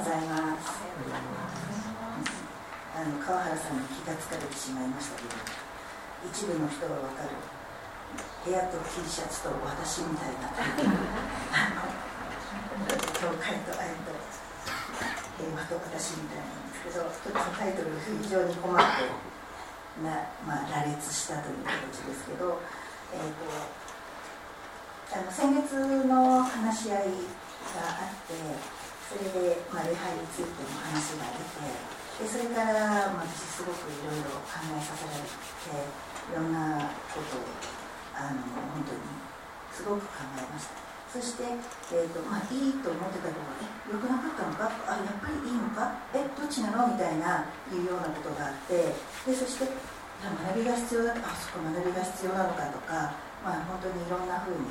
ございます。あの川原さんに気がつかれてしまいましたけど一部の人は分かる。部屋と T シャツと私みたいな。あの教会と愛と平和と私みたいなんですけどちょっとタイトルが非常に困ってな、まあ、羅列したという形ですけど、えーと、あの先月の話し合いがあってそれで、まあ、礼拝についての話が出てでそれから、まあ、私すごくいろいろ考えさせられていろんなことをあの本当にすごく考えましたそして、えーとまあ、いいと思ってたけどえ良くなかったのかあやっぱりいいのかえどっちなのみたいないうようなことがあってでそして学びが必要だあそこ学びが必要なのかとか、まあ、本当にいろんなふうに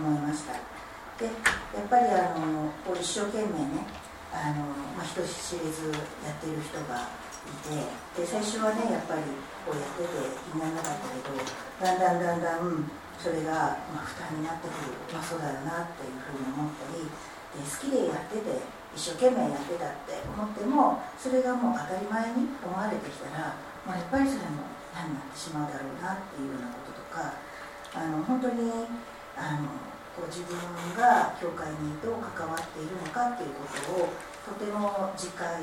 思いましたでやっぱりあのこう一生懸命ねあの、まあ、人知れずやっている人がいてで最初はねやっぱりこうやってて気にならなかったけどだんだんだんだんそれが、まあ、負担になってくる、まあ、そうだよなっていうふうに思ったりで好きでやってて一生懸命やってたって思ってもそれがもう当たり前に思われてきたら、まあ、やっぱりそれも何になってしまうだろうなっていうようなこととかあの本当にあのこう自分が教会にどう関わっているのかっていうことをとても自戒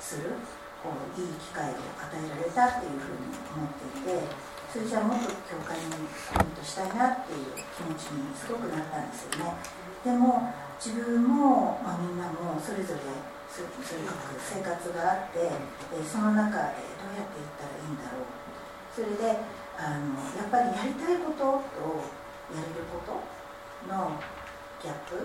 するこういい機会を与えられたっていうふうに思っていてそれじゃあもっと教会にコミットしたいなっていう気持ちにすごくなったんですよね。でも自分も、まあ、みんなもそれぞれそれ生活があってその中でどうやっていったらいいんだろう。それであのやっぱりやりたいこととやれることのギャップ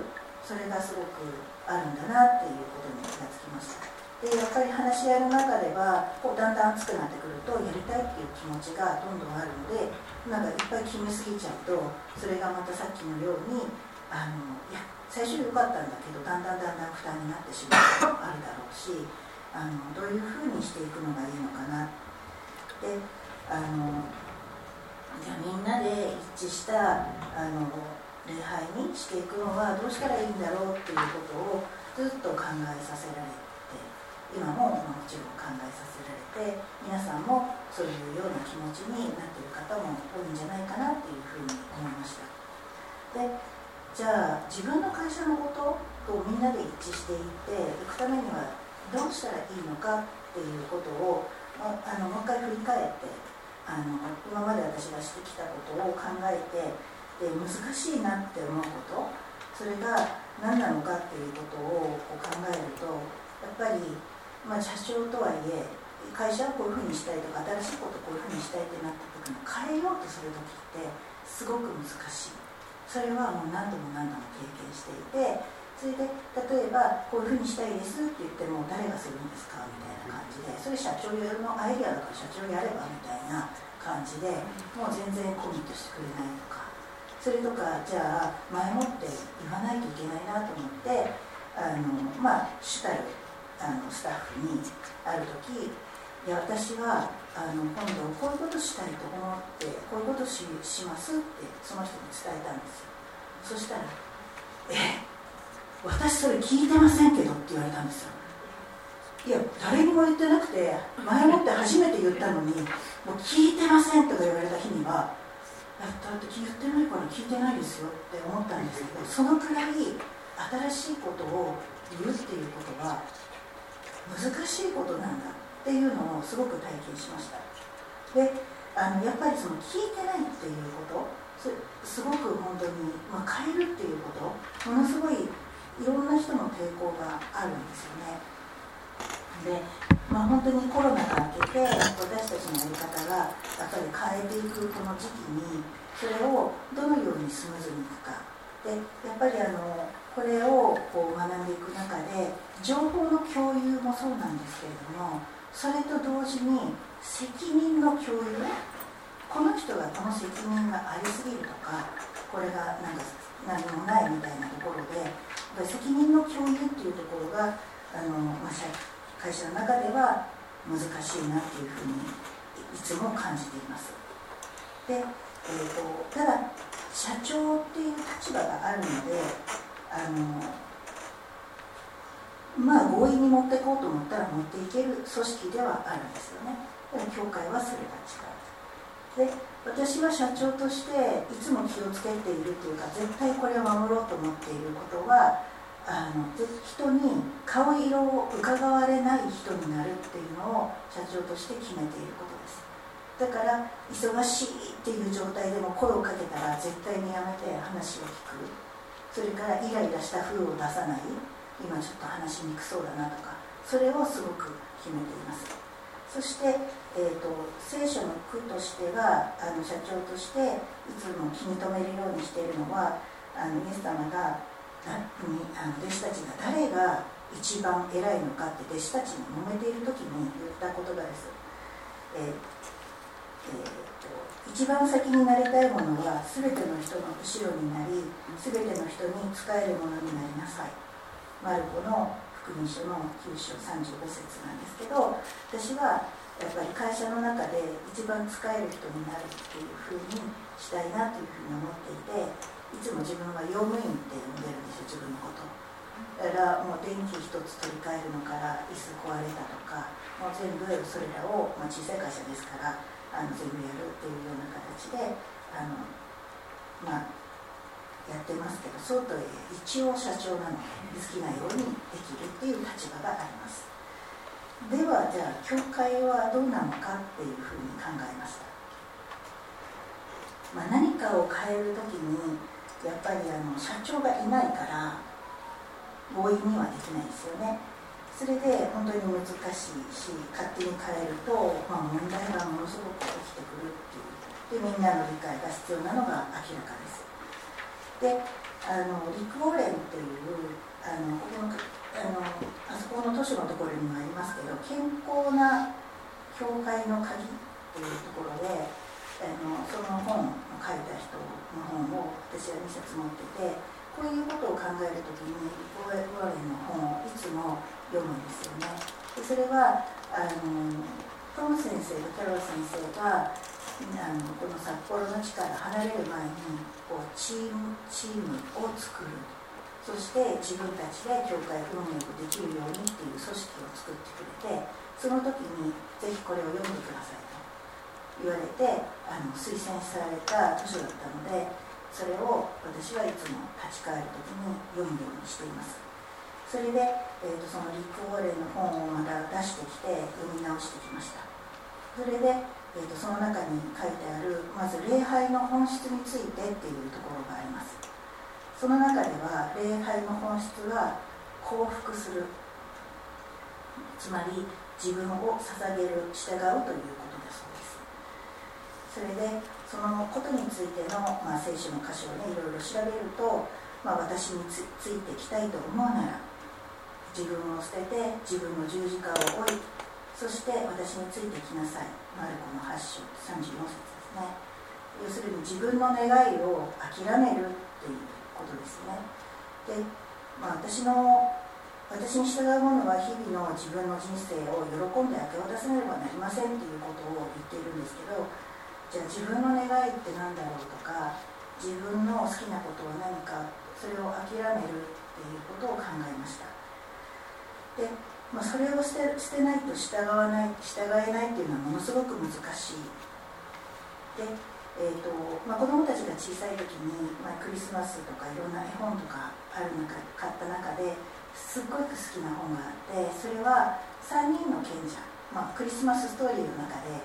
それがすごくあるんだなっていうことに気がつきましたでやっぱり話し合いの中ではこうだんだん熱くなってくるとやりたいっていう気持ちがどんどんあるのでなんかいっぱい決めすぎちゃうとそれがまたさっきのようにあのいや最初良かったんだけどだんだんだんだん負担になってしまうこともあるだろうしあのどういうふうにしていくのがいいのかな。であのじゃあみんなで一致したあの礼拝にしていくのはどうしたらいいんだろうっていうことをずっと考えさせられて今ももちろん考えさせられて皆さんもそういうような気持ちになってる方も多いんじゃないかなっていうふうに思いました。でじゃあ自分の会社のこととみんなで一致していっていくためにはどうしたらいいのかっていうことをあのもう一回振り返ってあの今まで私がしてきたことを考えてで難しいなって思うことそれが何なのかっていうことをこう考えるとやっぱり、まあ、社長とはいえ会社をこういうふうにしたいとか新しいことをこういうふうにしたいってなった時に変えようとする時ってすごく難しい。それはもう何度も何度も経験していてそれで例えばこういうふうにしたいですって言っても誰がするんですか？みたいな感じでそれ社長のアイデアだから社長やればみたいな感じでもう全然コミットしてくれないそれとかじゃあ前もって言わないといけないなと思ってあのまあ主たるあのスタッフにある時いや私はあの今度こういうことしたいと思ってこういうことししますってその人に伝えたんですよ。そしたら「え私それ聞いてませんけど」って言われたんですよ。いや誰にも言ってなくて前もって初めて言ったのにもう聞いてませんとか言われた日にはだって言ってないから聞いてないですよって思ったんですけどそのくらい新しいことを言うっていうことは難しいことなんだっていうのをすごく体験しました。であのやっぱりその聞いてないっていうことすごく本当に、まあ、変えるっていうことものすごいいろんな人の抵抗があるんですよね。で、まあ、本当にコロナが明けて私たちのやり方がやっぱり変えていくこの時期にそれをどのようにスムーズにいくか。でやっぱりあのこれをこう学んでいく中で情報の共有もそうなんですけれどもそれと同時に責任の共有この人がこの責任がありすぎるとかこれがなんか何もないみたいなところで責任の共有っていうところがあの、まあ、会社の中では難しいなというふうにいつも感じています。で、えーと、ただ社長っていう立場があるのであの強引に持っていこうと思ったら持っていける組織ではあるんですよね。でも教会はそれが違うで私は社長としていつも気をつけているというか絶対これを守ろうと思っていることはあの人に顔色を伺われない人になるっていうのを社長として決めていることです。だから忙しいっていう状態でも声をかけたら絶対にやめて話を聞く。それからイライラした風を出さない。今ちょっと話しにくそうだなとか。それをすごく決めています。そして、えーと、聖書の句としてはあの社長としていつも気に留めるようにしているのはあのイエス様がにあの弟子たちが誰が一番偉いのかって弟子たちに揉めている時に言った言葉です、えーえーと、一番先になりたいものは全ての人の後ろになり全ての人に仕えるものになりなさい。マルコの福音書の9章35節なんですけど私はやっぱり会社の中で一番使える人になるっていうふうにしたいなというふうに思っていていつも自分は用務員って呼んでるんですよ自分のこと。だからもう電気一つ取り替えるのから椅子壊れたとかもう全部それらを、まあ、小さい会社ですからあの全部やるっていうような形であのまあやってますけどそうとえ一応社長なので好きなようにできるっていう立場があります。ではじゃあ教会はどうなのかっていうふうに考えました、まあ、何かを変える時にやっぱりあの社長がいないから強引にはできないですよね。それで本当に難しいし勝手に変えると、まあ、問題がものすごく起きてくるっていう。でみんなの理解が必要なのが明らかです。であのリク・オレンっていうあのここのあのあそこの都市のところにもありますけど健康な教会の鍵っていうところであのその本を書いた人の本を私は2冊持っててこういうことを考える時にリコーレンの本をいつも読むんですよね。でそれはあのトム先生とキャロル先生があのこの札幌の地から離れる前にこうチームチームを作る。そして自分たちで教会運営をできるようにっていう組織を作ってくれてその時にぜひこれを読んでください。言われてあの推薦された図書だったのでそれを私はいつも立ち返る時に読むようにしています。それで、えーと、そのリック・ウォーレンの本をまた出してきて読み直してきました。それで、えーと、その中に書いてあるまず礼拝の本質についてっていうところがあります。その中では礼拝の本質は幸福する。つまり自分を捧げる従うというそれでそのことについての、まあ、聖書の箇所をねいろいろ調べると、まあ、私についてきたいと思うなら自分を捨てて自分の十字架を追いそして私についてきなさい。マルコの8章34節ですね。要するに自分の願いを諦めるっていうことですね。で、まあ、私の私に従う者は日々の自分の人生を喜んで明け渡さねばなりませんっていうことを言っているんですけどじゃあ自分の願いって何だろうとか自分の好きなことは何かそれを諦めるっていうことを考えました。で、まあ、それを捨て捨てないと従わない従えないっていうのはものすごく難しい。で、えーとまあ、子どもたちが小さい時に、まあ、クリスマスとかいろんな絵本とかある中買った中ですっごく好きな本があってそれは3人の賢者、まあ、クリスマスストーリーの中で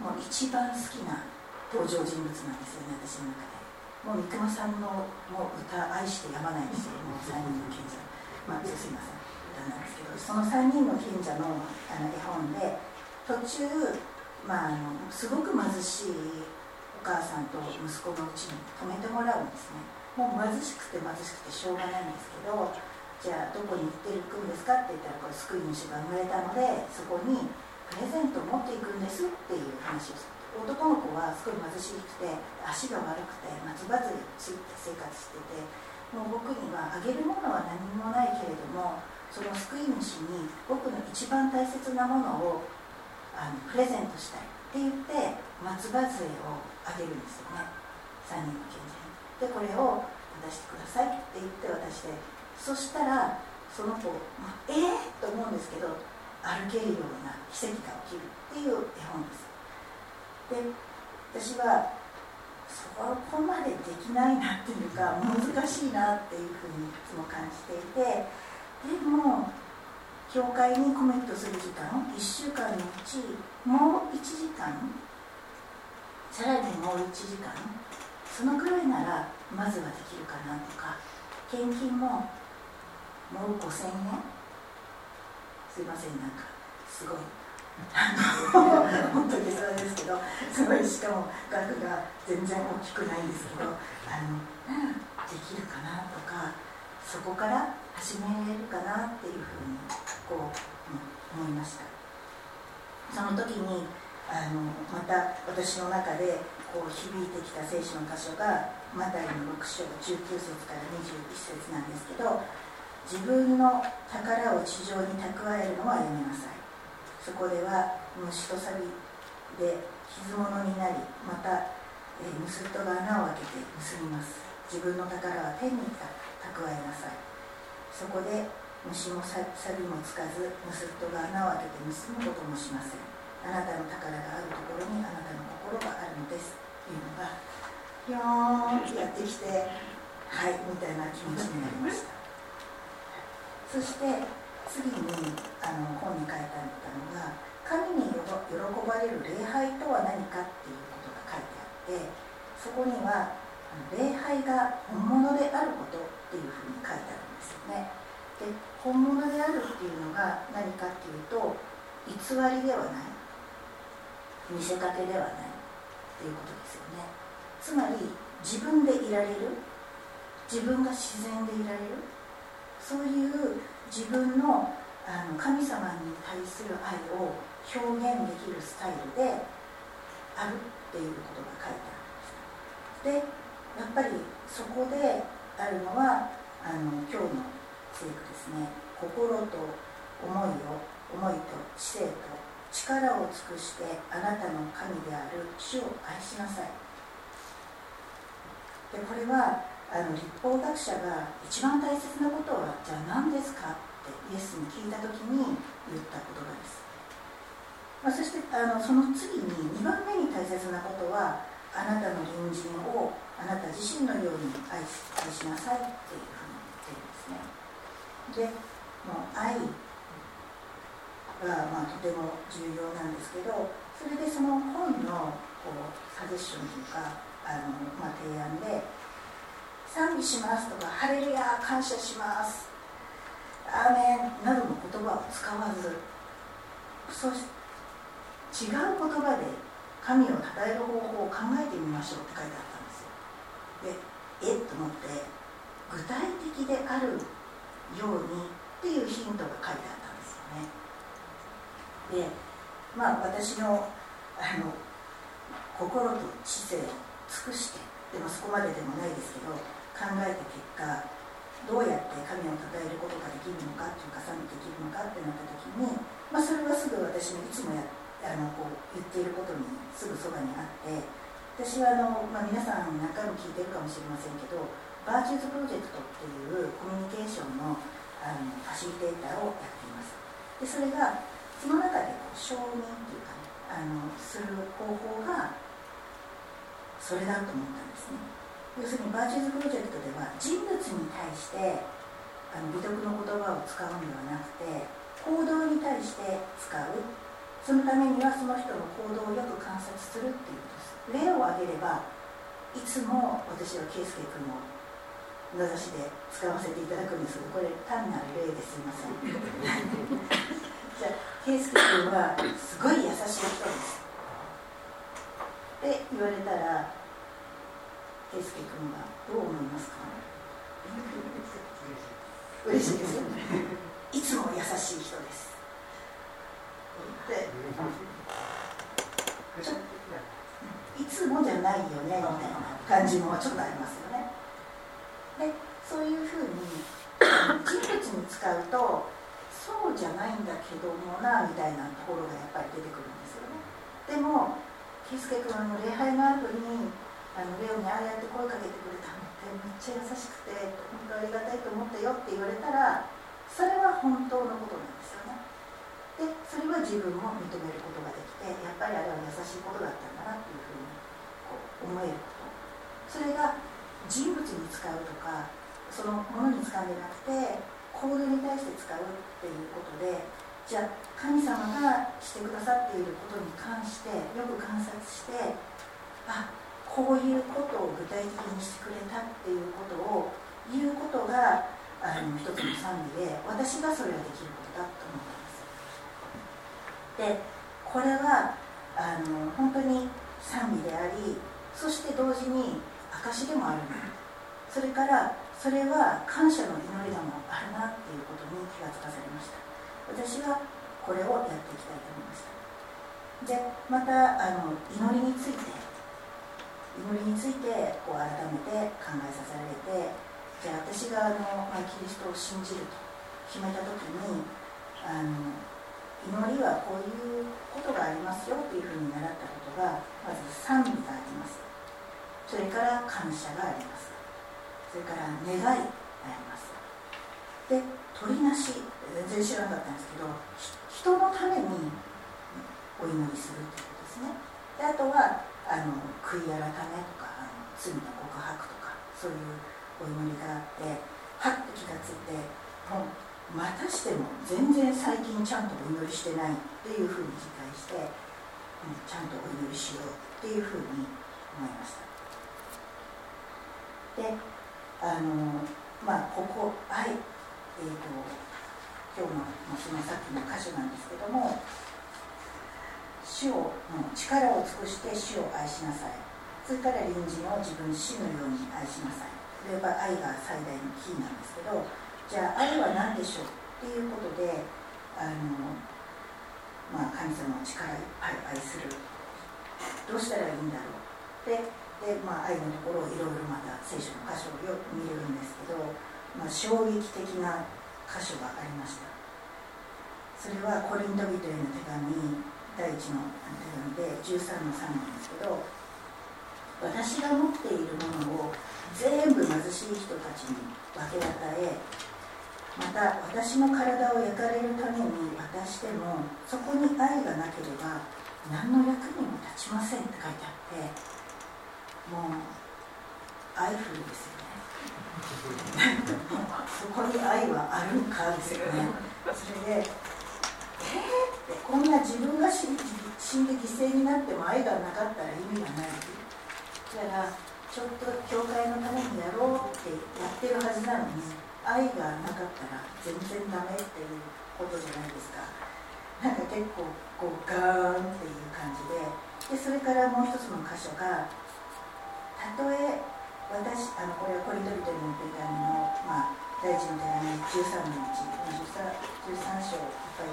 もう一番好きな登場人物なんですよね私の中でもう三熊さんのもう歌愛してやまないですよもう3人の賢者まあすいません歌なんですけどその3人の賢者のあの絵本で途中、まあ、あのすごく貧しいお母さんと息子のうちに泊めてもらうんですねもう貧しくて貧しくてしょうがないんですけどじゃあどこに行っていくんですかって言ったらこれ救い主が生まれたのでそこにプレゼントを持っていくんですっていう話をする男の子はすごい貧しくて足が悪くて松葉杖ついて生活しててもう僕にはあげるものは何もないけれどもその救い主に僕の一番大切なものをあのプレゼントしたいって言って松葉杖をあげるんですよね。3人の賢者に。でこれを渡してくださいって言って渡してそしたらその子えー、と思うんですけど歩けるような奇跡が起きるっていう絵本です。で私はそこまでできないなっていうか難しいなっていうふうにいつも感じていてでも教会にコメントする時間1週間のうちもう1時間さらにもう1時間そのぐらいならまずはできるかなとか献金ももう5000円すい。ませんなんかすごい本当にそうですけどすごい。しかも額が全然大きくないんですけどあのできるかなとかそこから始めれるかなっていうふうにこう、思いました。その時にあのまた私の中でこう響いてきた聖書の箇所がマタイの6章19節から21節なんですけど自分の宝を地上に蓄えるのはやめなさい。そこでは虫とサビで傷物になりまた、えー、盗人が穴を開けて盗みます。自分の宝は天に蓄えなさい。そこで虫もサビもつかず盗人が穴を開けて盗むこともしません。あなたの宝があるところにあなたの心があるのです。というのがピョーンってやってきてはいみたいな気持ちになりました。そして次にあの本に書いてあったのが神に喜ばれる礼拝とは何かっていうことが書いてあってそこには礼拝が本物であることっていうふうに書いてあるんですよね。で本物であるっていうのが何かっていうと偽りではない見せかけではないっていうことですよね。つまり自分でいられる自分が自然でいられるそういう自分のあの神様に対する愛を表現できるスタイルであるっていうことが書いてあるんですでやっぱりそこであるのはあの今日の聖句ですね。心と思いを思いと知性と力を尽くしてあなたの神である主を愛しなさい。でこれはあの立法学者が一番大切なことはじゃあ何ですかってイエスに聞いた時に言った言葉です、まあ、そしてあのその次に2番目に大切なことはあなたの隣人をあなた自身のように愛し愛しなさいっていうふうに言ってるんですね。でもう愛が、まあ、とても重要なんですけどそれでその本のこうサジェッションというかあの、まあ、提案で賛美しますとか、ハレルヤ感謝します、アーメンなどの言葉を使わず、そし違う言葉で神を称える方法を考えてみましょうって書いてあったんですよ。で、えっと思って、具体的であるようにっていうヒントが書いてあったんですよね。で、まあ私のあの心と知性を尽くして、でもそこまででもないですけど、考えた結果どうやって神を称えることができるのかっていうか賛美できるのかってなった時に、まあ、それはすぐ私のいつもやあのこう言っていることにすぐそばにあって私はあの、まあ、皆さん何回も聞いてるかもしれませんけどバーチューズプロジェクトっていうコミュニケーションのあのファシリテーターをやっています。でそれがその中でこう承認っていうかねあのする方法がそれだと思ったんですね。要するにバーチューズプロジェクトでは人物に対してあの美徳の言葉を使うんではなくて行動に対して使う。そのためにはその人の行動をよく観察するっていうことです。例を挙げればいつも私は圭介君を名指しで使わせていただくんですけどこれ単なる例ですいません。じゃあ圭介君はすごい優しい人です。って言われたら圭介君はどう思いますか？嬉しいですよね。いつも優しい人です。でいつもじゃないよねみたいな感じもちょっとありますよね。でそういうふうに人物に使うとそうじゃないんだけどもなみたいなところがやっぱり出てくるんですよね。でも圭介君の礼拝の後にあのレオにああやって声かけてくれたのってめっちゃ優しくて本当ありがたいと思ったよって言われたらそれは本当のことなんですよね。でそれは自分も認めることができてやっぱりあれは優しいことだったんだなっていうふうにこう思えること。それが人物に使うとかそのものに使うんじゃなくて行動に対して使うっていうことでじゃあ神様がしてくださっていることに関してよく観察してあこういうことを具体的にしてくれたっていうことを言うことがあの一つの賛美で私がそれができることだと思っています。でこれはあの本当に賛美でありそして同時に証でもあるなそれからそれは感謝の祈りがもあるなっていうことに気がつかされました。私はこれをやっていきたいと思いました。でまたあの祈りについて祈りについてこう改めて考えさせられてじゃあ私があの、まあ、キリストを信じると決めた時にあの祈りはこういうことがありますよというふうに習ったことがまず賛美があります。それから感謝があります。それから願いがあります。で鳥なし全然知らなかったんですけど人のためにお祈りするということですね。であとはあの悔い改めとかあの罪の告白とかそういうお祈りがあってはっと気がついてもうまたしても全然最近ちゃんとお祈りしてないっていうふうに理解して、うん、ちゃんとお祈りしようっていうふうに思いました。であのまあここ愛、えーと、今日のそのさっきの箇所なんですけども主をの力を尽くして主を愛しなさい。それから隣人を自分自身のように愛しなさい。これは愛が最大のキーなんですけどじゃあ愛は何でしょうっていうことであの、まあ、神様を力いっぱい愛する。どうしたらいいんだろう。でで、まあ、愛のところをいろいろまた聖書の箇所をよく見れるんですけど、まあ、衝撃的な箇所がありました。それはコリント人への手紙第一の手紙で13の3なんですけど私が持っているものを全部貧しい人たちに分け与えまた私の体を焼かれるために渡してもそこに愛がなければ何の役にも立ちませんって書いてあってもう愛フルですよね。そこに愛はあるかですよね。それでえー、ってこんな自分が死んで犠牲になっても愛がなかったら意味がない。だからちょっと教会のためにやろうってやってるはずなのに愛がなかったら全然ダメっていうことじゃないですか。なんか結構こうガーンっていう感じで。でそれからもう一つの箇所がたとえ私あのこれはコリント人の手紙の、まあ、第一の手紙13のうち 13, 章いっぱ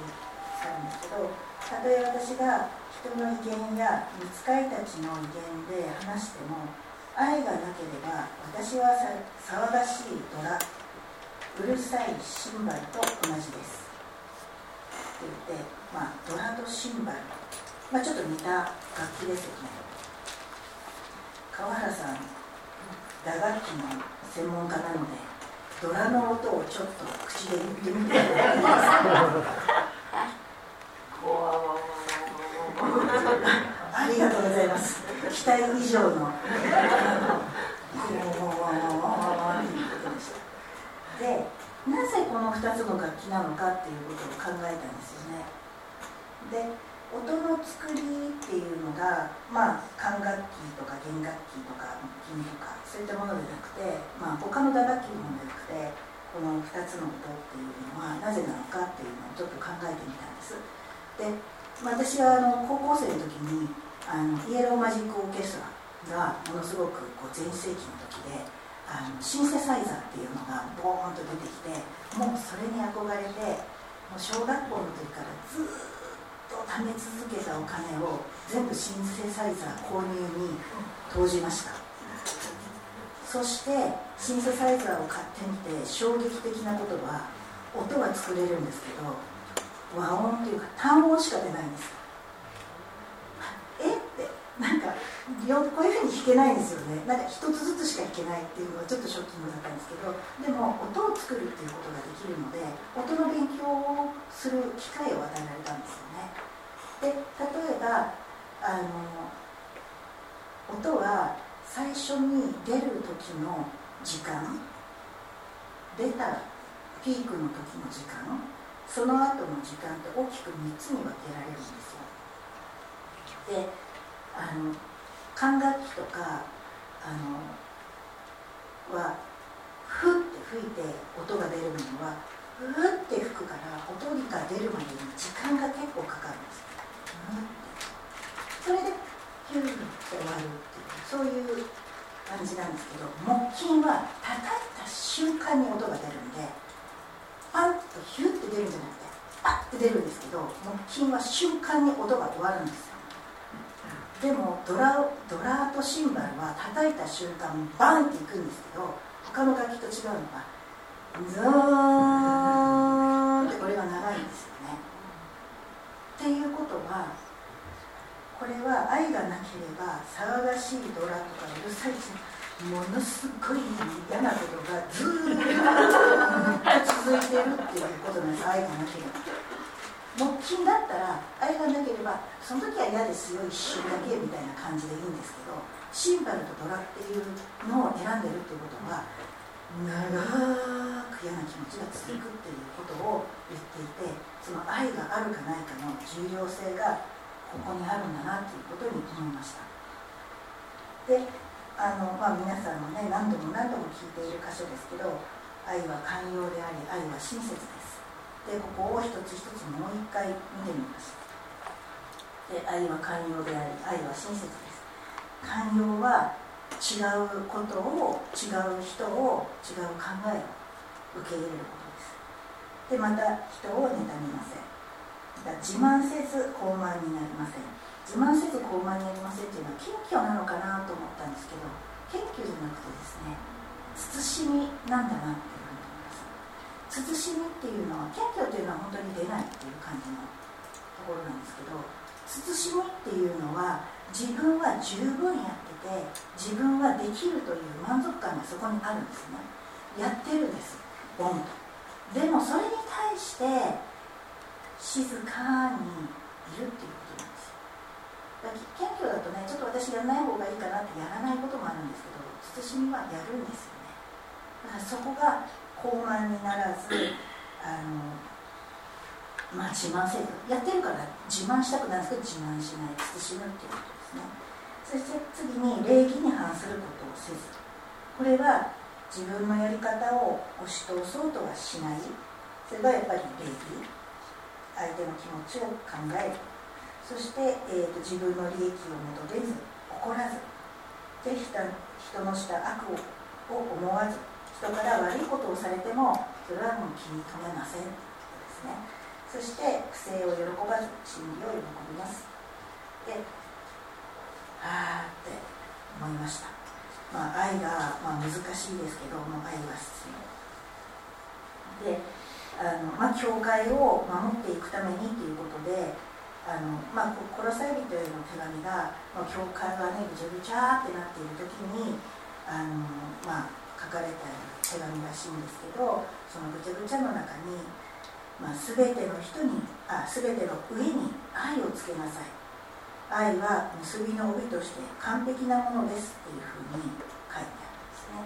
いあるんですけどたとえ私が人の威厳や見つかりたちの威厳で話しても愛がなければ私は騒がしいドラうるさいシンバルと同じです。って言って、まあ、ドラとシンバル、まあ、ちょっと似た楽器ですよね。川原さん打楽器の専門家なのでドラの音をちょっと口で言ってみていただけますありがとうございます期待以上の。でなぜこの2つの楽器なのかっていうことを考えたんですよね。で音の作りっていうのが、まあ、管楽器とか弦楽器とか木琴とかそういったものでなくて、まあ、他の打楽器のものでなくてこの2つの音っていうのはなぜなのかっていうのをちょっと考えてみたんです。で、まあ、私はあの高校生の時にあのイエローマジックオーケストラがものすごくこう全盛期の時であのシンセサイザーっていうのがボーンと出てきてもうそれに憧れてもう小学校の時からずっと貯め続けたお金を全部シンセサイザー購入に投じました。そしてシンセサイザーを買ってみて衝撃的なことは音は作れるんですけど和音というか単音しか出ないんですよこういうふうに弾けないんですよね。なんか一つずつしか弾けないっていうのがちょっとショッキングだったんですけどでも音を作るっていうことができるので音の勉強をする機会を与えられたんですよね。で例えばあの音は最初に出る時の時間出たピークの時の時間その後の時間って大きく3つに分けられるんですよ。であの管楽器とかあのはふって吹いて音が出るものはふって吹くから音が出るまでに時間が結構かかるんです。よ、それでヒューって終わるっていうそういう感じなんですけど木琴は叩いた瞬間に音が出るんでパンとヒューって出るんじゃなくてパッて出るんですけど木琴は瞬間に音が終わるんですでもドラドラとシンバルは叩いた瞬間バンっていくんですけど他の楽器と違うのはズーンってこれが長いんですよね。っていうことはこれは愛がなければ騒がしいドラとかうるさいものすごい嫌なことがずーっと続いてるっていうことなんです。愛がなければ。木琴だったら愛がなければその時は嫌ですよ一瞬だけみたいな感じでいいんですけどシンバルとドラっていうのを選んでるっていうことは長く嫌な気持ちが続くっていうことを言っていてその愛があるかないかの重要性がここにあるんだなっていうことに思いました。であの、まあ、皆さんもね何度も何度も聞いている箇所ですけど愛は寛容であり愛は親切ででここを一つ一つもう一回見てみますで愛は寛容であり愛は親切です。寛容は違うことを違う人を違う考えを受け入れることです。でまた人を妬みません。だ自慢せず傲慢になりません。自慢せず傲慢になりませんっていうのは謙虚なのかなと思ったんですけど謙虚じゃなくてですね慎みなんだなって。慎みっていうのは謙虚っていうのは本当に出ないっていう感じのところなんですけど慎みっていうのは自分は十分やってて自分はできるという満足感がそこにあるんですね。やってるんです。ボンと。でもそれに対して静かにいるっていうことなんですよ。謙虚だとねちょっと私やらない方がいいかなってやらないこともあるんですけど慎みはやるんですよね。だからそこが高慢にならずあのまあ自慢せずやってるから自慢したくないんですけど自慢しない慎むっていうことですね。そして次に礼儀に反することをせずこれは自分のやり方を押し通そうとはしない。それがやっぱり礼儀。相手の気持ちを考える。そして、えーと、自分の利益を求めず怒らずで人のした悪を思わず人から悪いことをされてもそれはもう気に留めません。ですねそして不正を喜ばず真理を喜びます。ではあって思いました。まあ愛が、まあ、難しいですけども愛は必要。であの、まあ、教会を守っていくためにということであの、まあ、コロサイ人への手紙が、まあ、教会がねぐちゃぐちゃってなっている時にあの、まあ、書かれた手紙らしいんですけどそのぐちゃぐちゃの中に、まあ、全ての人にあ全ての上に愛をつけなさい。愛は結びの帯として完璧なものですっていうふうに書いてあるんですね。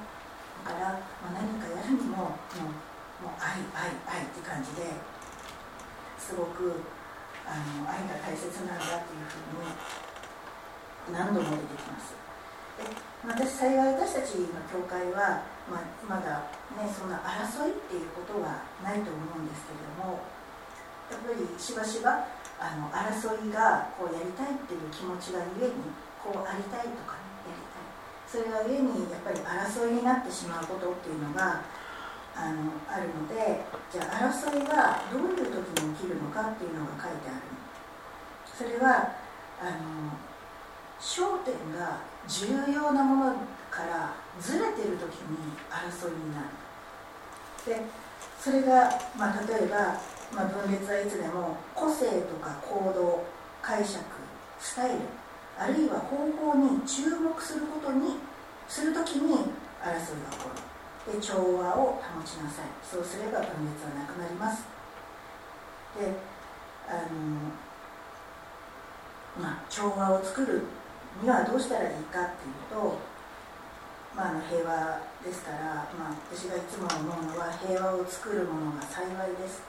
だから、まあ、何かやるにももうもう愛愛愛って感じですごくあの愛が大切なんだっていうふうに何度も出てきます。で私幸い私たちの教会は、ま、まだねそんな争いっていうことはないと思うんですけれどもやっぱりしばしばあの争いがこうやりたいっていう気持ちがゆえにこうありたいとか、ね、やりたい。それがゆえにやっぱり争いになってしまうことっていうのがあのあるのでじゃあ争いはどういう時に起きるのかっていうのが書いてあるそれはあの焦点が重要なものからずれてる時に争いになる。でそれが、まあ、例えば、まあ、分裂はいつでも個性とか行動解釈スタイルあるいは方法に注目することにするときに争いが起こる。で調和を保ちなさい。そうすれば分裂はなくなります。であのまあ調和を作るにはどうしたらいいかっていうと、まあ、あの平和ですから、まあ、私がいつも思うのは平和を作るものが幸いです。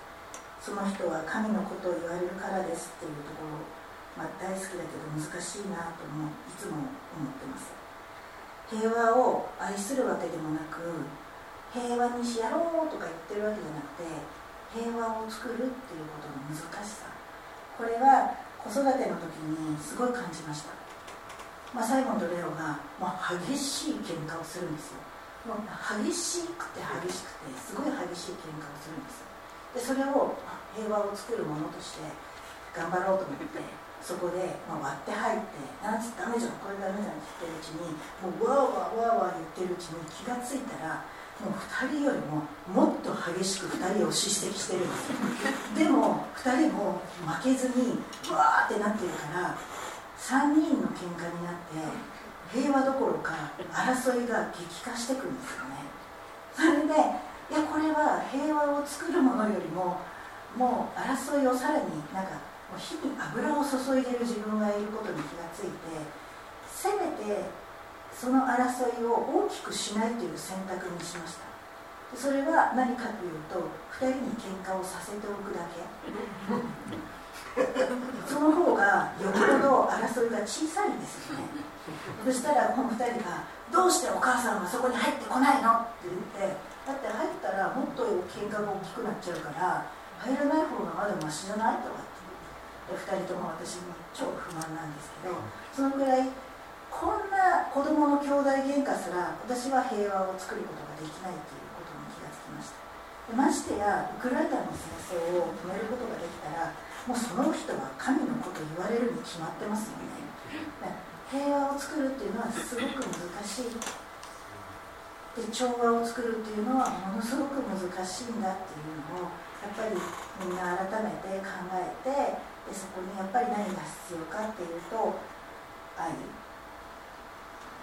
その人は神のことを言われるからですっていうところ、まあ、大好きだけど難しいなと思ういつも思ってます。平和を愛するわけでもなく平和にしやろうとか言ってるわけじゃなくて平和を作るっていうことの難しさ。これは子育ての時にすごい感じました。まあ、サイモンとレオが、まあ、激しい喧嘩をするんですよ。もう激しくて激しくてすごい激しい喧嘩をするんですでそれを平和を作るものとして頑張ろうと思ってそこで、まあ、割って入って「なんつダメじゃんこれダメじゃん」って言ってるうちにもうわーわーわーわー言ってるうちに気が付いたらもう2人よりももっと激しく2人を叱責してるんですよ。でも2人も負けずにわーってなってるから3人の喧嘩になって平和どころか争いが激化してくんですよね。それでいやこれは平和を作るものよりももう争いをさらになんかもう火に油を注いでる自分がいることに気がついてせめてその争いを大きくしないという選択にしました。それは何かというと2人に喧嘩をさせておくだけ。その方がよほど争いが小さいんですよねそしたらこの2人が「どうしてお母さんはそこに入ってこないの?」って言ってだって入ったらもっと喧嘩が大きくなっちゃうから入らない方がまだマシじゃないとかって2人とも私も超不満なんですけどそのぐらいこんな子供の兄弟喧嘩すら私は平和を作ることができないということに気がつきましたましてやウクライナの戦争を止めることができたらもうその人は神のこと言われるに決まってますよね。平和を作るっていうのはすごく難しい。で調和を作るっていうのはものすごく難しいんだっていうのをやっぱりみんな改めて考えてでそこにやっぱり何が必要かっていうと愛。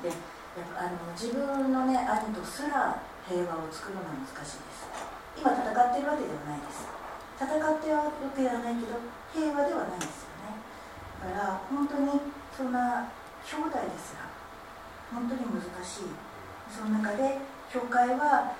でやっぱあの自分のね兄とすら平和を作るのは難しいです。今戦ってるわけではないです。戦ってるわけではないけど平和ではないですよね。だから本当にそんな兄弟ですら本当に難しい。その中で教会は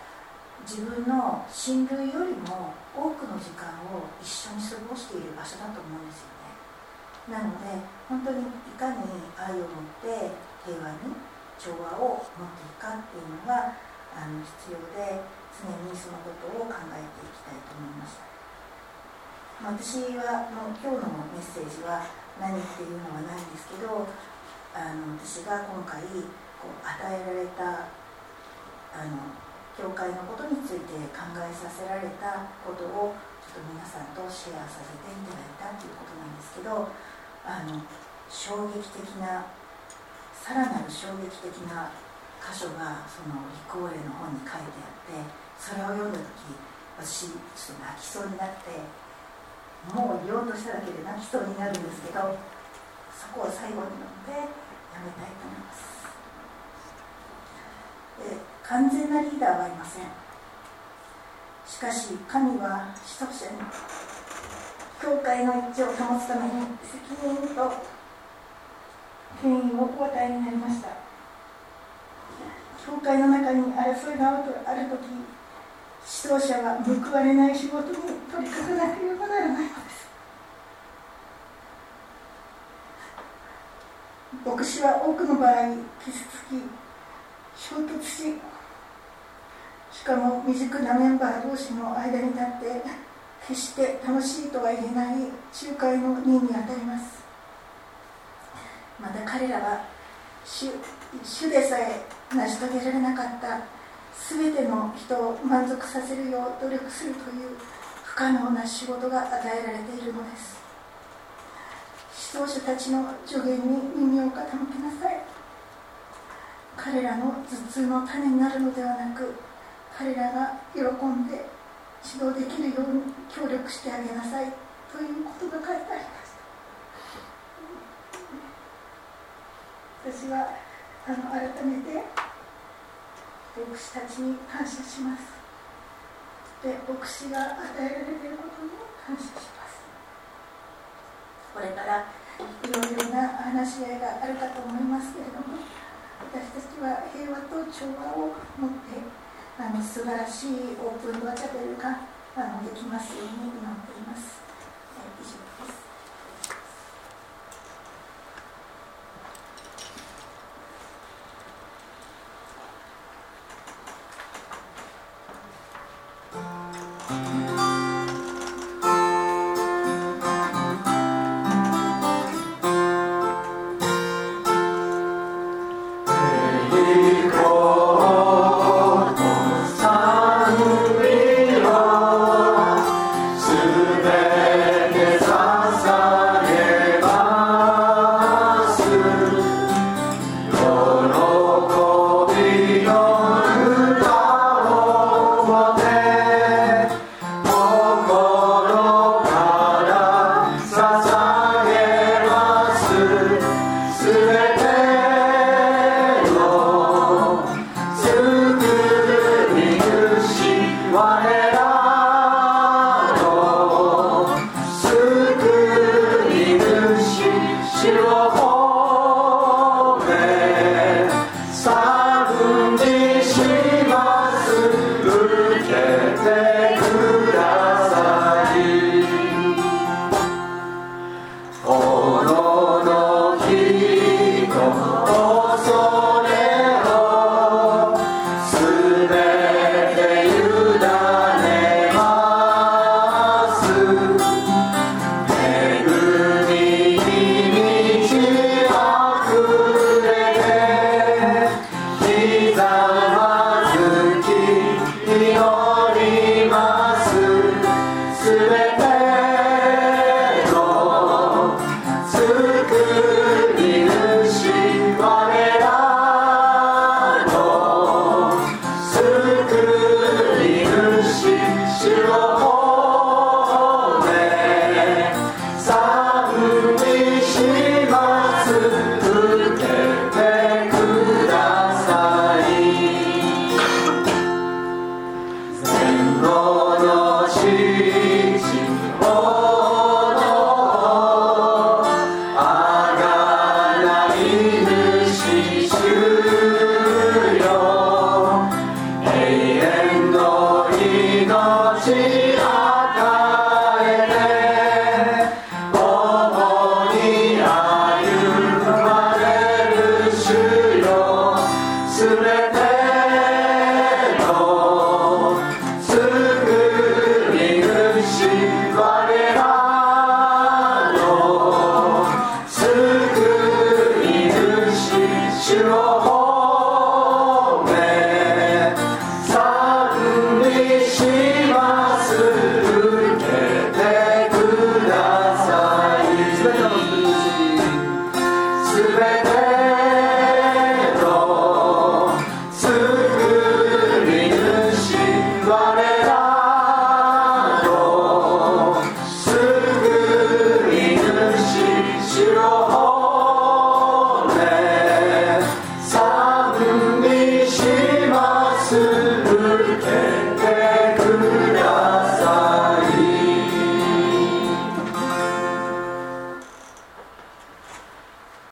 自分の親類よりも多くの時間を一緒に過ごしている場所だと思うんですよね。なので本当にいかに愛を持って平和に調和を持っていくかっていうのがあの必要で常にそのことを考えていきたいと思いました。私はもう今日のメッセージは何っていうのはないんですけどあの私が今回こう与えられたあの教会のことについて考えさせられたことをちょっと皆さんとシェアさせていただいたということなんですけどあの衝撃的なさらなる衝撃的な箇所がその立候霊の本に書いてあってそれを読んだ時私ちょっと泣きそうになってもう言おうとしただけで泣きそうになるんですけどそこを最後に読んでやめたいと思います。で完全なリーダーはいません。しかし神は使徒者に教会の一致を保つために責任と権威をお与えになりました。教会の中に争いがあるとき指導者は報われない仕事に取り組まなければならないのです牧師は多くの場合傷つき衝突ししかも未熟なメンバー同士の間に立って決して楽しいとは言えない仲介の任にあたりますまた彼らは主主でさえ成し遂げられなかった全ての人を満足させるよう努力するという不可能な仕事が与えられているのです。指導者たちの助言に耳を傾けなさい。彼らの頭痛の種になるのではなく彼らが喜んで指導できるように協力してあげなさい。ということが書いてあります。私はあの改めて牧師たちに感謝します。で牧師が与えられていることに感謝します。これからいろいろな話し合いがあるかと思いますけれども私たちは平和と調和を持ってあの素晴らしいオープンドアチャペルがあのできますように祈